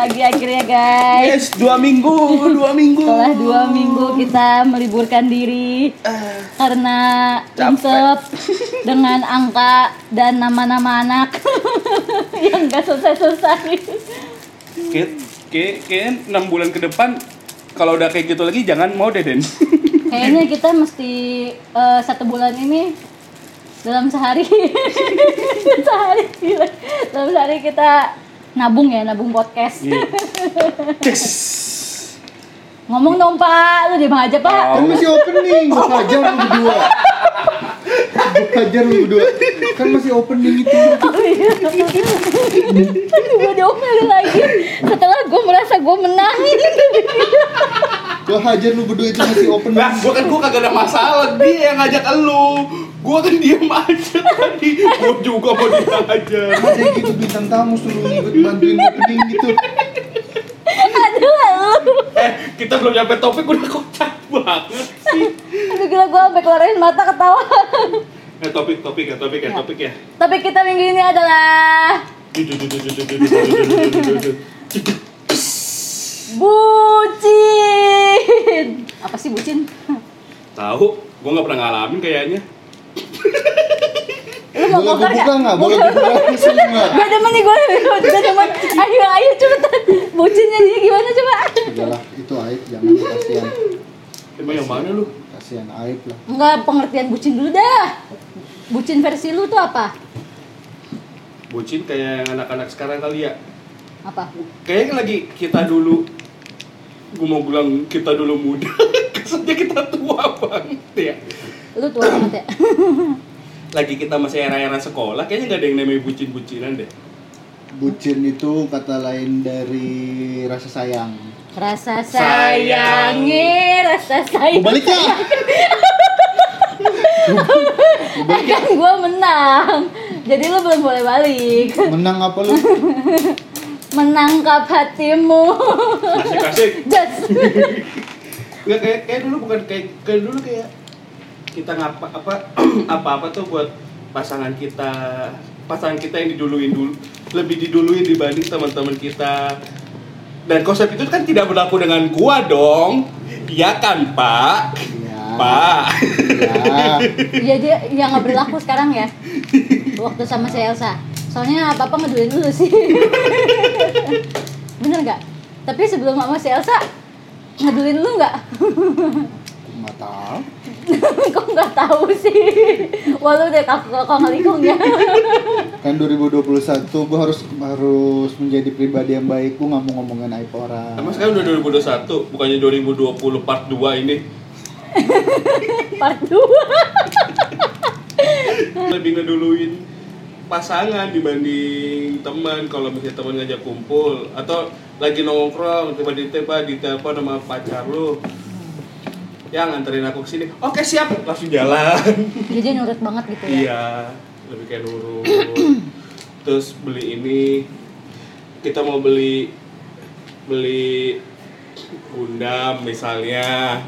lagi akhirnya guys. Yes, dua minggu, dua minggu. Setelah dua minggu kita meliburkan diri Ah, karena Capek. insep dengan angka dan nama-nama anak yang gak selesai-selesai. Kayak, kayak, kayak 6 bulan ke depan kalau udah kayak gitu lagi jangan mau deh Den. Kayaknya kita mesti eh, satu bulan ini dalam sehari sehari dalam sehari kita nabung ya nabung podcast Iya. Yes. ngomong dong pak lu diam aja pak Kan masih opening, gue hajar lu berdua. Gue hajar lu berdua. Kan masih opening itu. Oh iya. gue diomelin lagi setelah gue merasa gue menang Gue hajar lu berdua itu masih opening. Lah, gua kan gua kagak ada masalah, dia yang ngajak elu. Gua kan diem aja tadi. Gua juga mau diajar. Ada gitu bintang tamu suruh ikut bantuin opening gitu. aduh lu Eh, kita belum nyampe topik udah kocak banget sih. aduh gila gue sampai keluarin mata ketawa Eh, topik, topik ya, topik ya, topik ya. tapi kita minggu ini adalah bucin apa sih bucin Tahu, gua nggak pernah ngalamin kayaknya. Lu mau Boleh bongkar gue buka nggak? Boleh gue buka langsung nggak? Gue demen nih gue gue demen Ayo ayo cepetan Bucinnya dia gimana coba Udahlah, itu aib jangan kasihan. Emang yang mana lu? Kasihan aib lah. Enggak pengertian bucin dulu dah Bucin versi lu tuh apa? Bucin kayak yang anak-anak sekarang kali ya. Apa? Kayaknya lagi kita dulu Gue mau bilang kita dulu muda Kesannya kita tua banget ya Lu tua banget ya. Lagi kita masih era-era sekolah Kayaknya nggak ada yang namanya bucin-bucinan deh. Bucin itu kata lain dari rasa sayang. Rasa Sayang. sayangi Rasa sayang. Balik ya. Eh kan gue menang. Jadi lu belum boleh balik. Menang apa lu? Menangkap hatimu. Asik-asik Just. Nggak kayak kayak dulu bukan kayak kayak dulu kayak kita ngapa apa apa apa tuh buat pasangan kita pasangan kita yang diduluin dulu lebih diduluin dibanding teman-teman kita. Dan konsep itu kan tidak berlaku dengan gua dong. Iya kan pak? Iya. pak. Ya. Iya dia yang nggak berlaku sekarang ya. Waktu sama si Elsa. Soalnya apa apa ngeduin dulu sih. Bener nggak? Tapi sebelum sama si Elsa ngedulin lu nggak? Nggak tahu. kok nggak tahu sih? Wah lu udah kakak kakak ngelikung ya Kan 2021 gue harus harus menjadi pribadi yang baik. Gue nggak mau ngomongin aib orang. emang sekarang udah 2021 bukannya 2020 part 2 ini? Part 2 lebih ngeduluin pasangan dibanding teman. Kalau misalnya teman ngajak kumpul. Atau lagi nongkrong tiba-tiba ditelepon sama pacar lu yang nganterin aku ke sini oke siap. Langsung jalan. Jadi nurut banget gitu ya? Iya lebih kayak nurut. Terus beli ini. Kita mau beli beli gundam misalnya.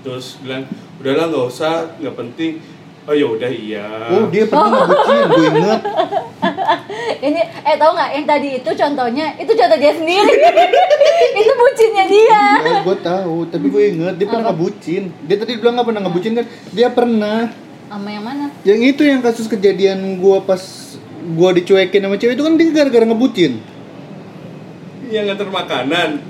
Terus bilang udahlah nggak usah nggak penting oh ya udah iya Oh dia pernah ngebucin, gue inget. ini eh tau nggak yang tadi itu contohnya itu contoh dia sendiri itu bucinnya dia Ya, gue tahu, tapi gue inget dia pernah ngebucin. Dia tadi bilang nggak pernah ngebucin kan? Dia pernah. sama yang mana Yang itu yang kasus kejadian gue pas gue dicuekin sama cewek itu kan dia gara-gara ngebucin. yang nganter makanan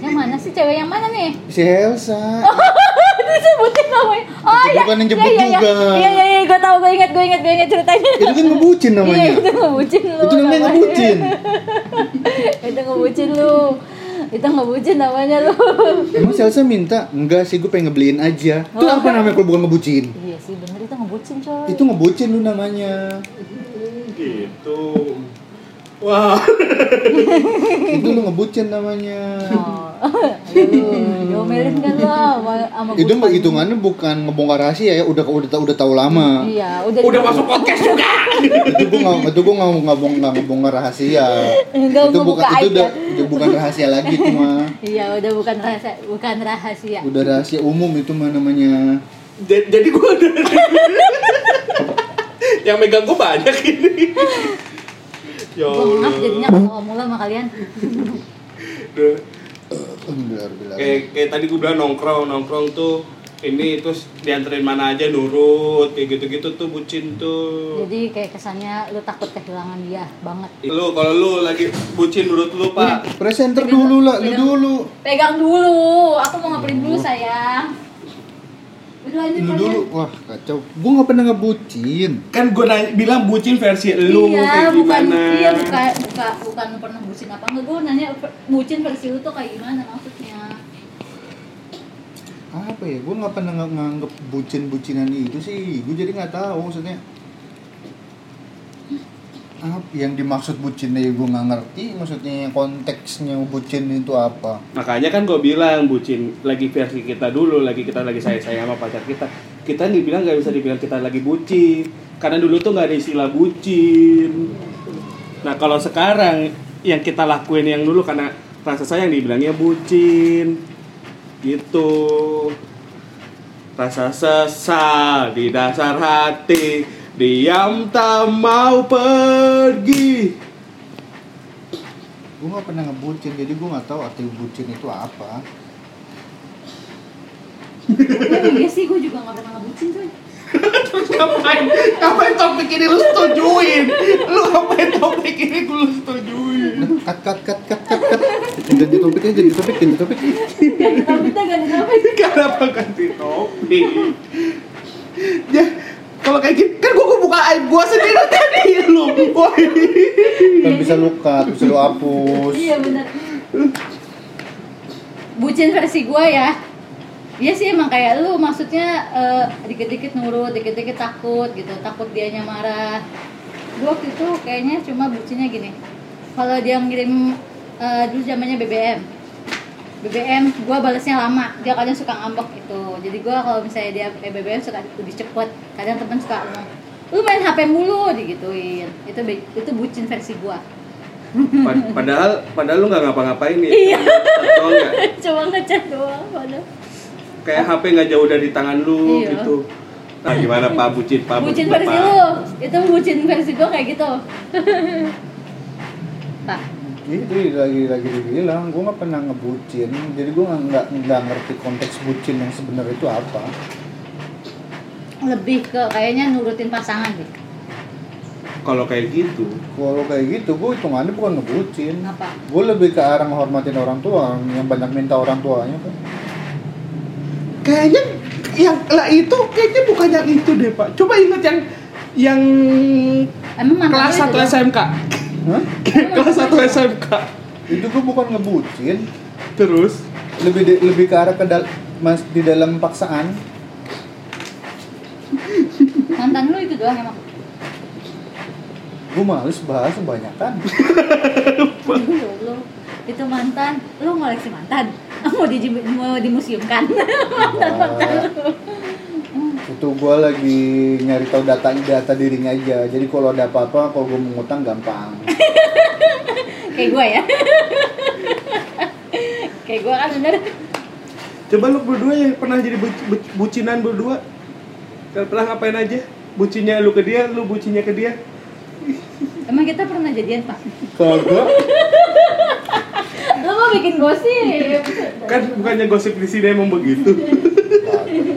yang mana sih cewek yang mana nih Si Elsa. disebutin namanya oh Itu iya bukan yang jemput iya, iya, juga. iya iya iya gue tahu gue ingat gue ingat gue ingat ceritanya itu kan ngebucin iya namanya. itu ngebucin lu Itu namanya ngebucin. itu ngebucin lu itu ngebucin namanya lu Emang si Elsa minta? Enggak sih, gue pengen ngebeliin aja. Itu Oh. apa namanya kalau bukan ngebucin? iya sih bener itu ngebucin coy Itu ngebucin lu namanya. gitu wah Itu lu ngebucin namanya. oh. Diomelin kan lo sama, Itu mah hitungannya bukan ngebongkar rahasia ya, udah udah udah tahu lama. iya udah udah masuk podcast juga. Itu gue nggak itu gue nggak nggak bong nggak ngebongkar rahasia. Enggak, itu bukan itu udah, udah bukan rahasia lagi itu mah. Iya udah bukan rahasia bukan rahasia. Udah rahasia umum itu mah namanya. Ja- jadi gue ada yang megang gue banyak ini Ya Allah. jadinya ketawa mulu sama kalian. Duh. Benar, benar. kayak kayak tadi gue bilang nongkrong nongkrong tuh ini terus dianterin mana aja nurut kayak gitu-gitu tuh bucin tuh Jadi kayak kesannya lu takut kehilangan dia banget. lu kalau lu lagi bucin nurut lu pak Presenter dulu lah, lu dulu. Pegang dulu, aku mau ngapain dulu sayang. Lanjut Lu dulu. Wah, kacau. Gua nggak pernah ngebucin. kan gue bilang bucin versi lu iya, kayak bukan gimana iya bukan bukan bukan pernah bucin apa enggak gue nanya bucin versi lu tuh kayak gimana maksudnya Apa ya? Gua nggak pernah ng- nganggep bucin-bucinan itu sih. Gua jadi nggak tahu maksudnya. Apa yang dimaksud bucinnya ya gua nggak ngerti. Maksudnya konteksnya bucin itu apa? makanya kan gue bilang bucin lagi versi kita dulu lagi kita lagi sayang sayang sama pacar kita. Kita nih bilang nggak bisa dibilang kita lagi bucin karena dulu tuh nggak ada istilah bucin nah kalau sekarang yang kita lakuin yang dulu karena rasa sayang dibilangnya bucin gitu. Rasa sesal di dasar hati diam tak mau pergi Gua nggak pernah ngebucin, jadi gua nggak tahu arti bucin itu apa. iya sih gue juga nggak pernah ngebucin tuh Terus ngapain? Ngapain topik ini lu setujuin? Lu ngapain topik ini lu setujuin? Cut, cut, cut, cut, cut, cut. Ganti topik aja, ganti topik, ganti topik. ganti topik ganti topik Kenapa ganti topik? Ya, kalau kayak gitu kan gua, gua buka aib gua sendiri tadi lu. Woi. Kan bisa lu cut, bisa lu hapus. iya benar bucin versi gue ya Iya sih emang kayak lu maksudnya eh, dikit-dikit nurut, dikit-dikit takut gitu, takut dianya marah. Gue waktu itu kayaknya cuma bucinnya gini. Kalau dia ngirim eh, dulu zamannya BBM, BBM gue balasnya lama, dia kadang suka ngambek gitu. Jadi gue kalau misalnya dia pakai BBM suka lebih cepet. Kadang temen suka ngomong, lu main HP mulu digituin. Itu itu bucin versi gue. Pad- Padahal padahal lu nggak ngapa-ngapain nih. Iya. Cuma ngechat doang padahal. Kayak HP nggak jauh dari tangan lu Iya. gitu. Nah, gimana Pak bucin Pak? bucin Pak? versi lu itu bucin versi gue kayak gitu pak Itu lagi lagi dibilang, gue nggak pernah ngebucin, jadi gue nggak nggak ngerti konteks bucin yang sebenarnya itu apa. lebih ke kayaknya nurutin pasangan deh Kalau kayak gitu, Kalau kayak gitu, gue hitungannya bukan ngebucin. apa Gue lebih ke arah menghormatin orang tua, yang banyak minta orang tuanya kan. kayaknya yang lah itu kayaknya bukan yang itu deh Pak. Coba ingat yang yang emang kelas lu itu 1 dong? SMK. Hah? kelas 1 SMK. Itu gue bukan ngebucin, Terus? Lebih di- lebih ke arah ke dal- mas di dalam paksaan. mantan lu itu doang emang? Gue males bahas kebanyakan. Itu mantan. Lu ngoleksi mantan. Mau di mau dimuseumkan. Mantan mantan lu itu gue lagi nyari tahu data data dirinya aja jadi kalau ada apa-apa kalau gue mau ngutang gampang kayak gue ya kayak gue kan bener coba lu berdua yang pernah jadi bu- bu- bucinan berdua. Kalian pernah ngapain aja? Bucinnya lu ke dia, lu bucinnya ke dia. emang kita pernah jadian pak kagak lu mau bikin gosip Kan bukannya gosip di sini emang begitu.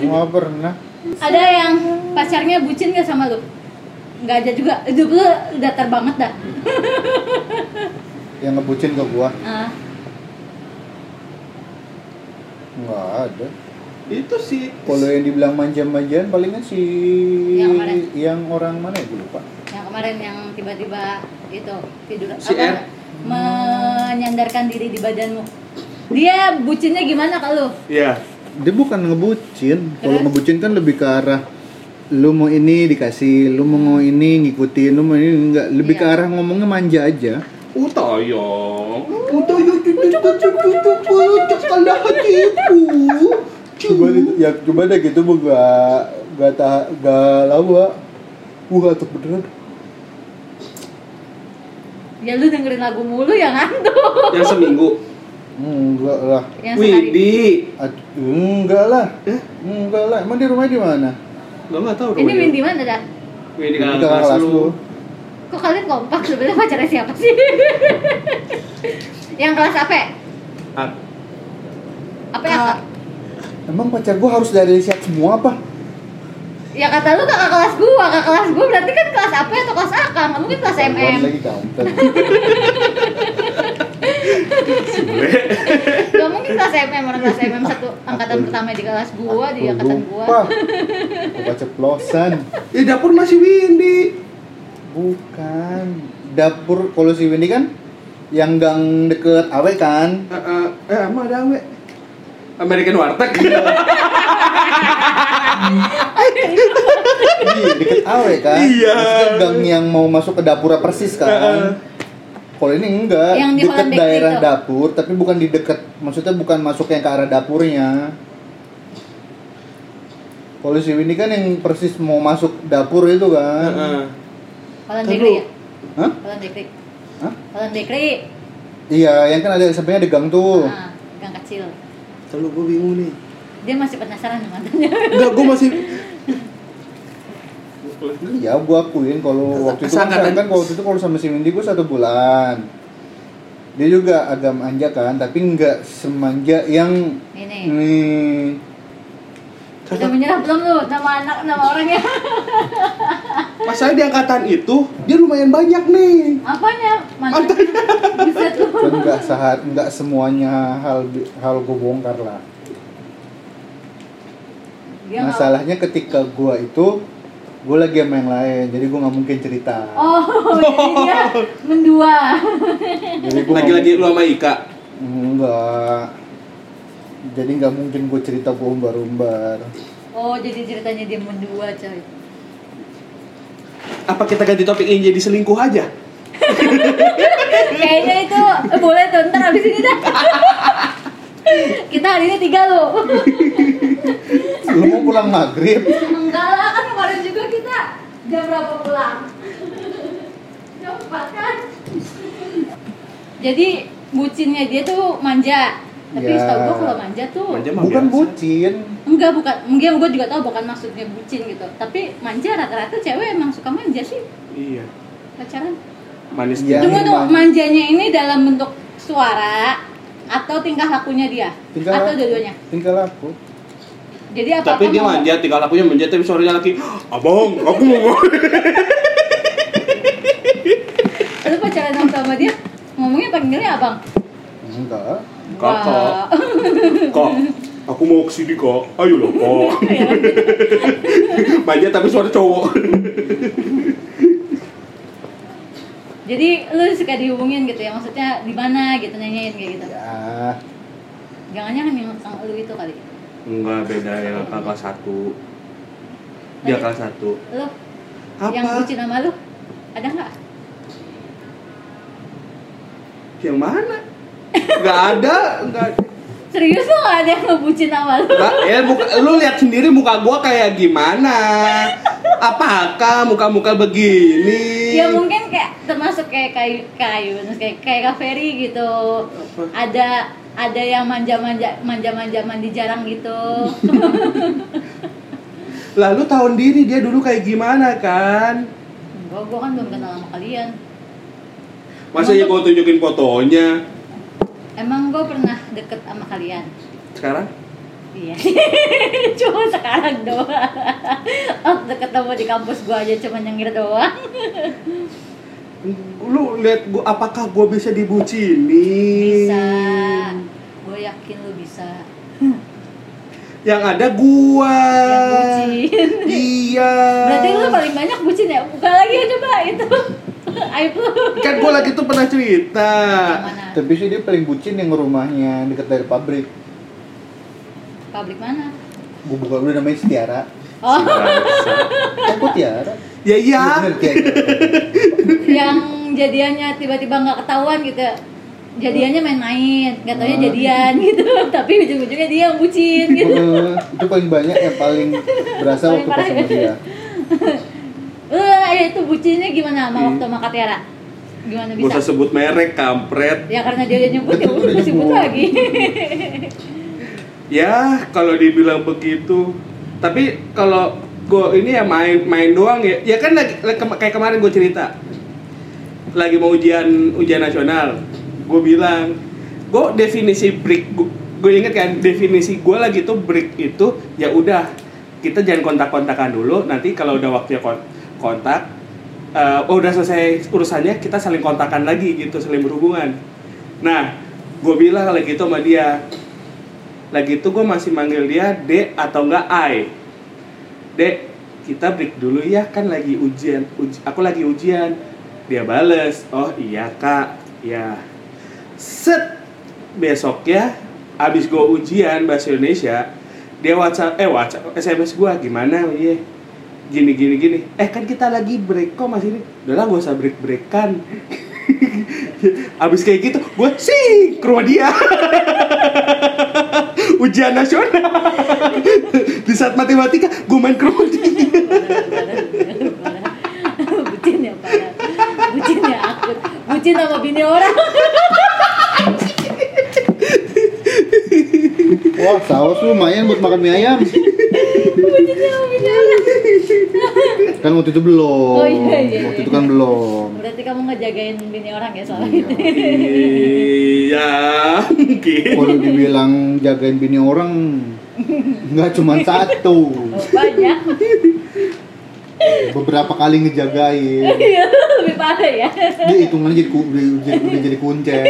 Nggak pernah ada yang pacarnya bucin gak sama lu? Nggak ada juga. Hidup lu datar banget dah. Yang ngebucin ke gua? Ah, nggak ada. Itu sih kalau yang dibilang manja-manjaan palingan si Yang kemarin. yang orang mana ya? Gue lupa. Yang kemarin yang tiba-tiba itu tidur. Si R. menyandarkan diri di badanmu. Dia bucinnya gimana kalau? Ya dia bukan ngebucin kalau ngebucin kan lebih ke arah lu mau ini dikasih lu mau ini ngikutin lu mau ini enggak lebih ke Iya. arah ngomongnya manja aja cucu kalah hatiku. coba ya coba deh gitu gua gak gak tak gak lawa gua tuh beneran ya lu dengerin lagu mulu ya ngantuk Yang seminggu. Enggak lah. Yang Widi. Enggak lah. Eh? enggak lah. Emang di rumah di mana? Lo nggak tahu ini di mana dah Widi kakak kakak kelas kelas lu. lu. kok kalian kompak? Sebenarnya pacarnya siapa sih? Yang kelas apa? Ah, apa ya kak? Emang pacar gua harus dari siap semua apa? ya kata lu kakak kelas gua. Kakak kelas gua berarti kan kelas apa atau kelas A kan mungkin kelas MM lagi. Gak mungkin kelas MM orang kelas MM satu angkatan Aku- pertama di kelas gua di angkatan lupa. gua. Gua ceplosan. Ya dapur masih Windy. Bukan. Dapur kalau si Windy kan yang gang deket Awe kan? Eh, emang ada we. American Warteg. Iya, deket Awe kan? Iya. Maksudnya gang yang mau masuk ke dapurnya persis Heeh. kan? Kalau ini enggak, Yang di deket daerah itu. dapur, tapi bukan di deket, maksudnya bukan masuk yang ke arah dapurnya. Kalau si Windy kan yang persis mau masuk dapur itu kan? Heeh. Holland Kan Bakery lu- ya? Hah? Holland Bakery. Hah? Holland Bakery. Iya, yang kan ada sampingnya ada gang tuh. Nah, gang kecil. Kalau gue bingung nih. Dia masih penasaran sama mantannya. Enggak, gue masih Iya, gua akuin kalau waktu itu kan, kan waktu itu kalau sama si Windy gua satu bulan. Dia juga agak manja kan, tapi nggak semanja yang Ini. nih. Udah menyerah belum lu nama anak nama orangnya? Masalahnya di angkatan itu dia lumayan banyak nih. Apanya? Mantannya. Kan nggak sehar, nggak semuanya hal hal gua bongkar lah. Dia Masalahnya ketika gua itu gua lagi sama yang lain, jadi gua nggak mungkin cerita. Oh, jadi dia mendua. Jadi gua Lagi-lagi lu sama Ika. Enggak. Jadi nggak mungkin gue cerita gue umbar-umbar. Oh, jadi ceritanya dia mendua, coy. Apa kita ganti topik ini jadi selingkuh aja? Kayaknya itu eh, boleh tuh ntar abis ini dah. Kita hari ini tiga lo. Lu mau pulang maghrib? Enggak lah kan kemarin juga kita jam berapa pulang? Jam 4 kan? Jadi bucinnya dia tuh manja. Tapi Ya. setahu gua kalau manja tuh Manja Bukan biasa. bucin. enggak bukan mungkin gua juga tahu bukan maksudnya bucin gitu. Tapi manja rata-rata cewek emang suka manja sih Iya. pacaran. Manis gitu. Tunggu tuh manjanya ini dalam bentuk suara atau tingkah lakunya dia Tingkah atau laku. dua-duanya. Tinggal aku. Jadi apa Tapi dia manja, tinggal lakunya manja tapi suaranya lagi, "Abang, aku mau." Lu pacaran sama dia ngomongnya panggilnya abang. Enggak. Kakak. Kok, aku mau ke sini kok. Ayo loh kok. Ya, manja tapi suara cowok. Jadi lu suka dihubungin gitu ya, maksudnya di mana gitu nanyain kayak gitu. Ya. Jangan-jangan yang sama lu itu kali. Enggak beda ya kakak 1 Dia kelas 1 Lu Apa? yang bucin sama lu ada nggak? Yang mana? Enggak ada, enggak Serius lu nggak ada yang ngebucin sama lu? Enggak, ya muka, lu lihat sendiri muka gua kayak gimana? Apakah muka-muka begini? Ya mungkin kayak termasuk kayak kayu kayu, kayak kayak Kak Ferry gitu. Ada ada yang manja-manja manja-manja mandi jarang gitu. Lalu tahun diri dia dulu kayak gimana kan? Enggak, gua kan belum kenal sama kalian. Masa ya gua tunjukin fotonya? Emang gua pernah deket sama kalian? Sekarang? Iya. cuma sekarang doang. Waktu ketemu di kampus gua aja cuma nyengir doang. Lu lihat gua apakah gua bisa dibucinin? Bisa. Gue yakin lu bisa. Yang ada gua. Yang bucin. Iya. Berarti lu paling banyak bucin ya? Buka lagi ya coba itu. Aib lu. Kan gua lagi tuh pernah cerita. Tapi sih dia paling bucin yang rumahnya deket dari pabrik. Pabrik mana? Gue buka dulu namanya Setiara. Oh, Aku Tiara. Ya iya. Tiara. yang jadiannya tiba-tiba nggak ketahuan gitu. Jadiannya main-main, nggak taunya Ah. jadian gitu. Tapi ujung-ujungnya dia yang bucin gitu. Itu paling banyak yang paling berasa Paling waktu pas sama dia. Eh, itu bucinnya gimana sama Hmm. waktu sama Katiara? Gimana Gak usah bisa? sebut merek, kampret. Ya karena dia udah nyebut ya udah gue sebut lagi. Ya, kalau dibilang begitu. Tapi kalau gue ini ya main main doang ya. Ya kan lagi, kayak kemarin gue cerita. lagi mau ujian ujian nasional gue bilang gue definisi break gue inget kan definisi gue lagi tuh break itu ya udah kita jangan kontak-kontakan dulu nanti kalau udah waktunya kon- kontak eh, oh udah selesai urusannya kita saling kontakan lagi gitu saling berhubungan. Nah gue bilang lagi gitu sama dia lagi itu gue masih manggil dia D atau enggak I Dek kita break dulu ya kan lagi ujian Uji- aku lagi ujian. Dia bales oh iya kak ya set besoknya abis gue ujian bahasa Indonesia dia WhatsApp eh WhatsApp SMS gue gimana? Iya gini gini gini. Eh kan kita lagi break kok masih ini udahlah gak usah break breakan abis kayak gitu gue sih ke rumah dia. Ujian nasional. Di saat matematika gue main ke rumah dia. Bucin ya parah bucin ya akut bucin sama bini orang. Wah, saus lumayan buat makan mie ayam. bucin sama bini orang Kan waktu itu belum. Oh, iya, iya, Waktu itu kan belum. berarti kamu ngejagain bini orang ya soal Iya. itu iya mungkin Kalau dibilang jagain bini orang nggak cuma satu, oh, banyak beberapa kali ngejagain. Iya, lebih parah ya Dia hitungannya jadi jadi, jadi kuncen.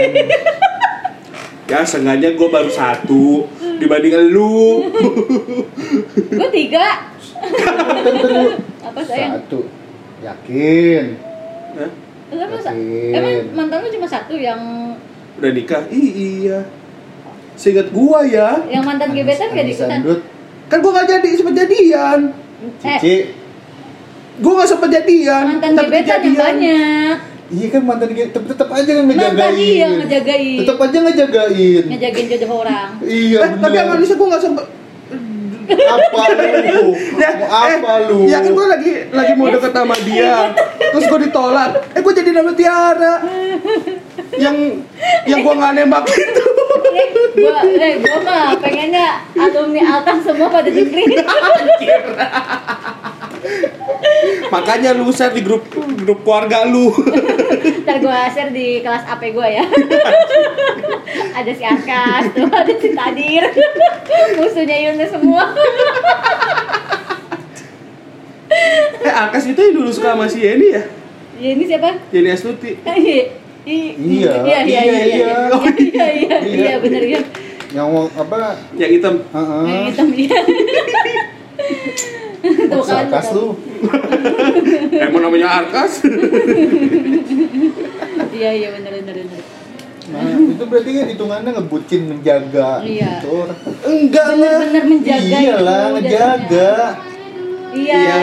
Ya sengaja gue baru satu dibanding lu. Gue tiga. Tentu apa sayang? satu. Yakin? Hah? Yakin. emang mantan lu cuma satu yang udah nikah? Ih, iya. Seingat gua ya. Yang mantan gebetan gak diikutan kan gua gak jadi sempet jadian. Eh Cici. gua gak sempet jadian. Mantan gebetan yang banyak Iya kan mantan dia tetep, tetep aja kan ngejagain. mantan iya ngejagain Tetep aja ngejagain. ngejagain jodoh orang Iya eh, tapi sama bener. Lisa gua gak sempet apa lu? ya, Mau apa eh, lu? ya kan gua lagi lagi mau deket sama dia terus gua ditolak eh gua jadi nama Tiara yang yang gua gak nembak itu eh gua eh gua mah pengennya alumni Altang semua pada dengerin makanya lu share di grup grup keluarga lu ntar gua share di kelas AP gua ya ada si Arkas tuh ada si Tadir musuhnya Yunus semua eh Akas itu yang dulu suka sama si Yeni ya ini siapa Yeni Astuti Iya. Iya, iya, iya, iya, iya, iya, iya. iya, iya, Iya. iya, bener ya. Yang mau apa? yang hitam Heeh. Yang hitam iya. Tuh kan. Sarkas lu. emang namanya Arkas Iya, iya, bener, bener, bener. Nah, itu berarti kan hitungannya ngebucin menjaga Iya. gitu enggak lah Bener-bener menjaga Iyalah, itu ngejaga. Iya, Iya.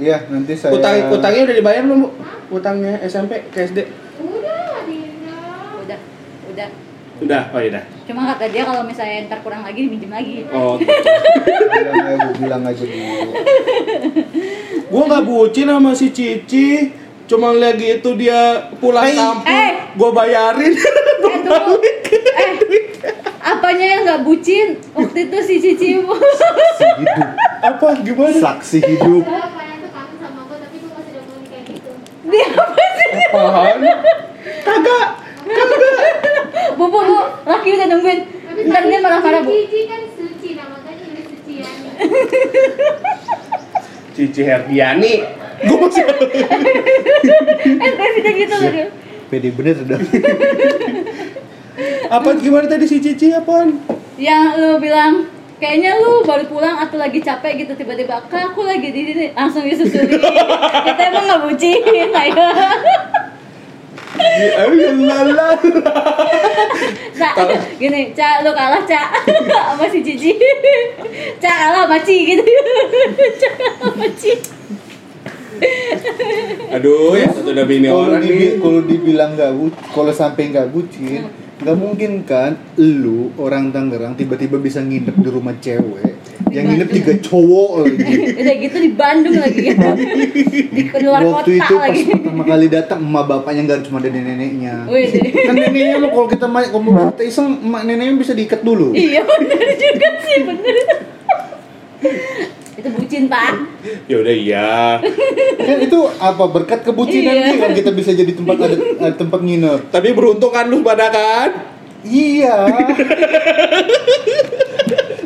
Iya, nanti saya utang utangnya udah dibayar belum bu utangnya SMP ke SD udah, udah. Udah oh iya Cuma kata dia kalau misalnya ntar kurang lagi diminjem lagi. oh bilang aja, bilang aja dulu. gua nggak bucin sama si Cici cuma lagi itu dia pulang Hey, kampung eh. gua bayarin Eh, tunggu. Eh, apanya yang nggak bucin? Waktu itu si Cici Saksi hidup. apa gimana Saksi hidup. gue gue gitu dia apa sih? apaan kagak Bu, bu, bu, laki udah nungguin. Ntar dia marah-marah bu. Cici kan suci nah makanya ini suci ya Cici Herdiani gua masih Eh, gitu loh dia. Pede bener udah. apa gimana tadi si Cici apaan Yang lu bilang kayaknya lu baru pulang atau lagi capek gitu tiba-tiba kak aku lagi di sini langsung disusulin kita emang nggak bucin ayo. Cak, gini, Cak, lu kalah, Cak. Sama si Cici. Cak, kalah sama Ci, gitu. Cak, kalah sama Ci. Aduh, ya satu udah bini Kalau orang dibi- nih. kalau dibilang nggak bu, kalau sampai nggak bucin, nggak mungkin kan lu orang Tangerang tiba-tiba bisa nginep di rumah cewek yang nginep tiga cowok lagi. Udah gitu di Bandung lagi ya Di luar kota Waktu itu pas lagi pertama kali datang emak bapaknya nggak cuma ada nenek-neneknya. Wih, Kan neneknya lo kalau kita main kalau kita iseng emak neneknya bisa diikat dulu. Iya bener juga sih, bener Itu itu bucin pak Ya udah iya. kan itu apa berkat kebucinan Iya. nih kan kita bisa jadi tempat ada, ada tempat nginep Tapi beruntung kan lu pada kan? iya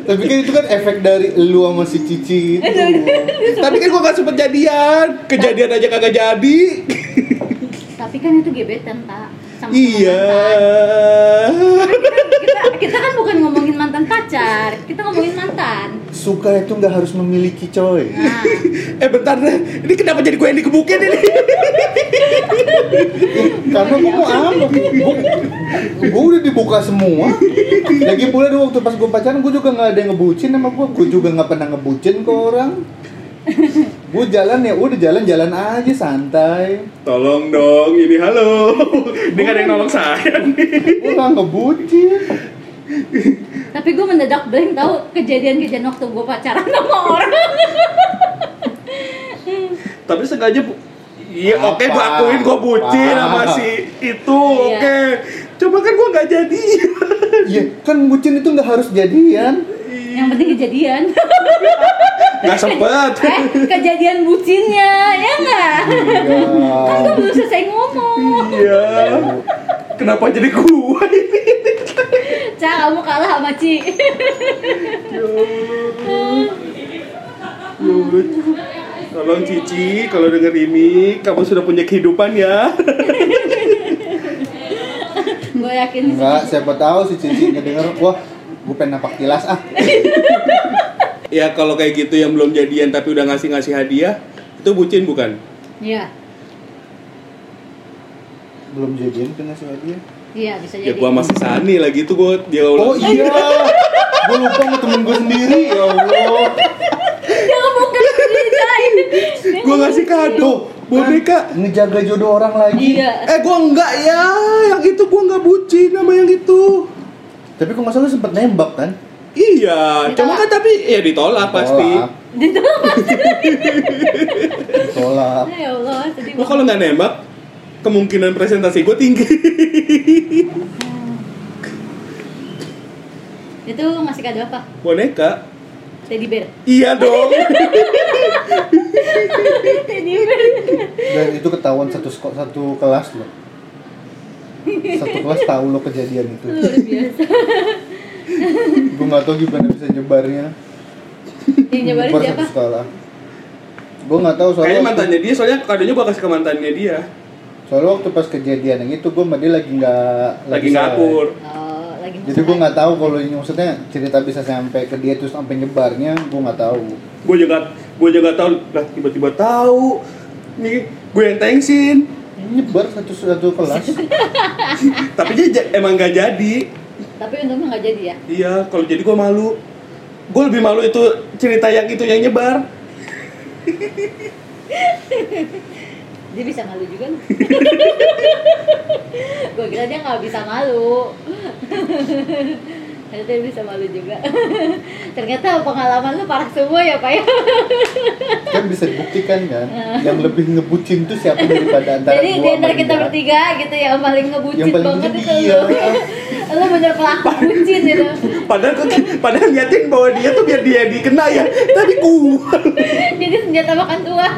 tapi kan itu kan efek dari lu sama si Cici itu Tapi kan gua gak sempet jadian. Kejadian aja kagak jadi. tapi kan itu gebetan pak sama Iya. kita kita kan bukan ngomongin mantan pacar kita ngomongin mantan suka itu nggak harus memiliki coy. Nah. Eh bentar deh, ini kenapa jadi gue yang dikebukin ini? karena gue mau apa? Gue udah dibuka semua. Lagi pula dulu waktu pas gue pacaran gue juga nggak ada yang ngebucin sama gue gue juga nggak pernah ngebucin ke orang. Gue jalan ya udah jalan-jalan aja santai. Tolong dong, ini halo. Ini kan yang nolong saya gue nggak ngebucin tapi gue mendadak blank tahu kejadian-kejadian waktu gue pacaran sama orang. Tapi sengaja bu- Iya oke gue akuin gue bucin sama si itu Iya. oke. Coba kan gue gak jadi iya kan bucin itu nggak harus jadian. Yang penting kejadian. Gak sempet. Eh kejadian bucinnya ya nggak? Kan gue iya belum selesai ngomong. Iya Kenapa jadi gue ini? Ca kamu kalah sama Ci Ya Allah. Tolong Cici, kalau denger ini, kamu sudah punya kehidupan ya. gue yakin Enggak, siapa tahu si Cici ngedenger, wah, gue pengen napak tilas ah. Ya kalau kayak gitu yang belum jadian tapi udah ngasih-ngasih hadiah, itu bucin bukan? iya Belum jadian kan ngasih hadiah. iya bisa Ya jadi gua masih Sani lagi itu gua dia Oh ulang. iya, gue lupa sama temen gue sendiri, ya Allah. jangan bukan diceritain Gua ngasih kado boneka. Ngejaga jodoh orang lagi. iya Eh gua enggak ya, yang itu gua enggak bucin sama yang itu. Tapi kok masalah sempet nembak kan? Iya, cuma kan tapi ya ditolak pasti. Tolak, ditolak tolak. ya Allah sedih Lo kalau nggak nembak, kemungkinan presentasi gue tinggi. itu ngasih kado apa Boneka. teddy bear Iya dong. teddy bear Dan itu ketahuan satu satu kelas loh. Satu kelas tahu lo kejadian itu. luar biasa Gue nggak tahu gimana bisa nyebarnya. yang nyebarin siapa sekolah. Gue nggak tahu soalnya. Kayaknya mantannya dia, soalnya kadonya gua kasih ke mantannya dia. Soalnya waktu pas kejadian yang itu gue sama dia lagi nggak Lagi ngakur. oh lagi Jadi gue nggak tahu kalau ini maksudnya cerita bisa sampai ke dia terus sampai nyebarnya gue nggak tahu. Gue juga gue juga tahu lah tiba-tiba tahu. Nih gue yang thanksin. Nyebar satu satu kelas. Tapi dia emang nggak jadi. tapi untungnya nggak jadi ya Iya, kalau jadi gue malu. Gue lebih malu itu cerita yang itu yang nyebar. dia bisa malu juga gue kira dia nggak bisa malu. Ternyata dia bisa malu juga. Ternyata pengalaman lu parah semua ya pak ya? Kan bisa dibuktikan kan. Yang lebih ngebucin tuh siapa daripada antara jadi gua di antara kita bertiga gitu yang paling ngebucin Yang paling banget itu dia. Lu bener pelaku bucin gitu. Padahal padahal niatin bahwa dia tuh biar dia dikena ya. Tapi gue jadi senjata makan tuan.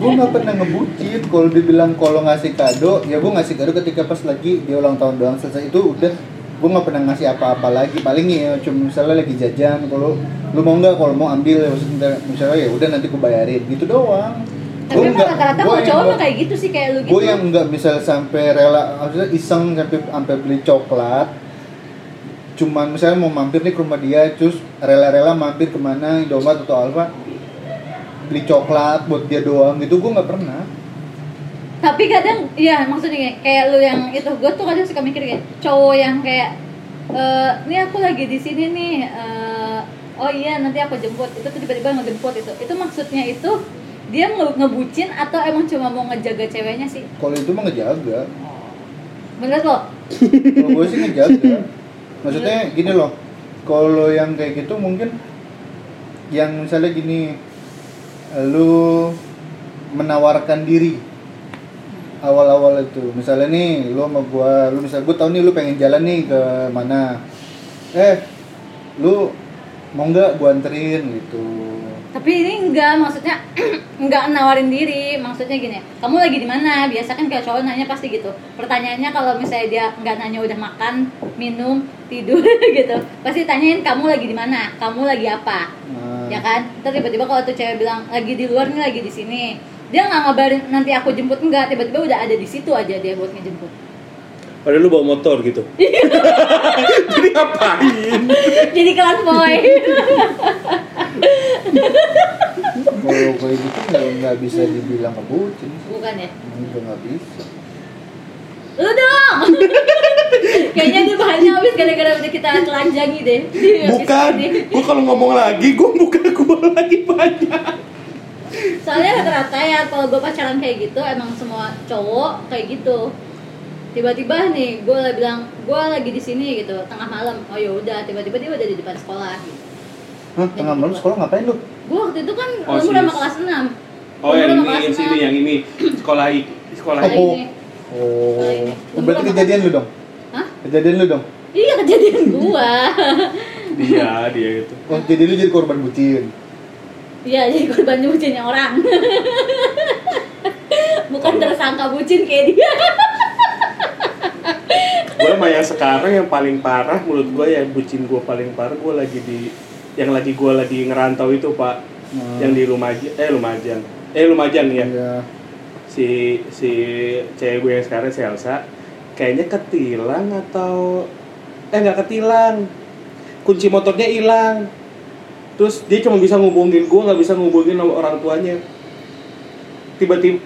Gue nggak pernah ngebucin. Kalau dibilang kalau ngasih kado ya gue ngasih kado ketika pas lagi dia ulang tahun doang selesai itu udah. Gue nggak pernah ngasih apa-apa lagi. Paling ya cuma misalnya lagi jajan kalau lu mau nggak kalau mau ambil ya maksudnya misalnya ya udah nanti gue bayarin. Gitu doang tapi emang rata-rata yang cowok mah kayak gitu sih kayak lu gitu. gue yang nggak misal sampai rela maksudnya iseng sampai sampai beli coklat. Cuman misalnya mau mampir nih ke rumah dia terus rela-rela mampir ke mana Indomaret atau Alfa beli coklat buat dia doang gitu gue nggak pernah. Tapi kadang iya maksudnya kayak, lu yang itu gue tuh kadang suka mikir kayak cowok yang kayak ini aku lagi di sini nih eh, oh iya nanti aku jemput. Itu tuh tiba-tiba ngejemput itu. Itu maksudnya itu dia nge- ngebucin atau emang cuma mau ngejaga ceweknya sih? Kalau itu mah ngejaga. Bener loh. Kalau gue sih ngejaga. Maksudnya gini loh kalau yang kayak gitu mungkin yang misalnya gini lu menawarkan diri awal-awal itu. Misalnya nih lu sama gua lu misalnya gua tau nih lu pengen jalan nih ke mana. Eh lu mau nggak gua anterin gitu tapi ini enggak maksudnya enggak nawarin diri. Maksudnya gini kamu lagi di mana? Biasa kan kayak cowok nanya pasti gitu. Pertanyaannya kalau misalnya dia nggak nanya udah makan minum tidur gitu pasti tanyain kamu lagi di mana? Kamu lagi apa? Nah, ya kan? Terus tiba-tiba kalau tuh cewek bilang lagi di luar nih lagi di sini. Dia nggak ngabarin nanti aku jemput. Enggak tiba-tiba udah ada di situ aja dia buat ngejemput. Padahal lu bawa motor gitu. Jadi ngapain? jadi kelas boy kalau kayak gitu nggak nggak bisa dibilang ngebucin sih. bukan ya Udah nggak bisa. lu dong kayaknya dia bahannya habis gara-gara udah kita telanjangi deh Bukan. Gua kalau ngomong lagi, gua buka gua lagi banyak. soalnya rata-rata ya kalau gue pacaran kayak gitu emang semua cowok kayak gitu tiba-tiba nih gue bilang gue lagi di sini gitu tengah malam oh ya udah tiba-tiba dia udah di depan sekolah gitu. Hah, tengah malam sekolah ngapain lu? gue waktu itu kan Oh, umur sama kelas 6 Oh, yang ini, yang sini, yang ini. Sekolah i- sekolah Oh. ini. Oh, ini. oh berarti kejadian lu dong? Hah? Kejadian lu dong? iya kejadian gua Dia, dia itu. Oh, jadi lu jadi korban bucin. iya jadi korban bucinnya orang bukan tersangka bucin kayak dia Gue sama yang sekarang yang paling parah menurut gue yang bucin gue paling parah gue lagi di yang lagi gue lagi ngerantau itu pak. Hmm. yang di Lumajang eh Lumajang eh Lumajang ya Iya. si si cewek gue yang sekarang si Elsa kayaknya ketilang atau eh nggak ketilang. Kunci motornya hilang. Terus dia cuma bisa ngubungin gue nggak bisa ngubungin nomor orang tuanya. Tiba-tiba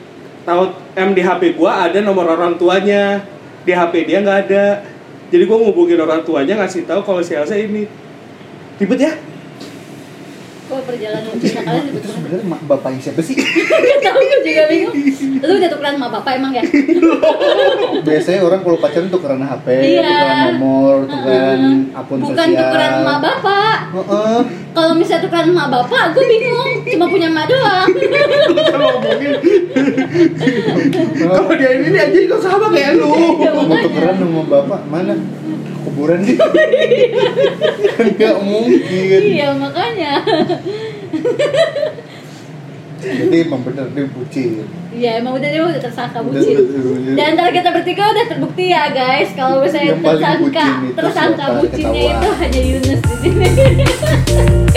tahu em di HP gue ada nomor orang tuanya. Di HP dia nggak ada. Jadi gue ngubungin orang tuanya ngasih tahu kalau si Elsa ini. Ribet ya kok perjalanan cinta kalian Itu sebenarnya mak bapaknya siapa sih? Gak tau gue juga bingung Lu udah tukeran sama bapak emang ya? Biasanya orang kalau pacaran tukeran HP, Iya. tukeran nomor, tukeran akun Bukan sosial. tukeran sama bapak Heeh. Kalau misalnya tukeran sama bapak, gue bingung. Cuma punya emak doang. Kalau ngomongin. Kalau dia ini dia aja kok sama kayak lu? Mau tukeran sama bapak? Mana? Kuburan sih. Enggak mungkin. Iya makanya Jadi emang bener dia bucin. Iya emang udah dia udah tersangka bucin. Dan antara kita bertiga udah terbukti ya guys Kalau misalnya tersangka Tersangka bucinnya itu hanya Yunus di sini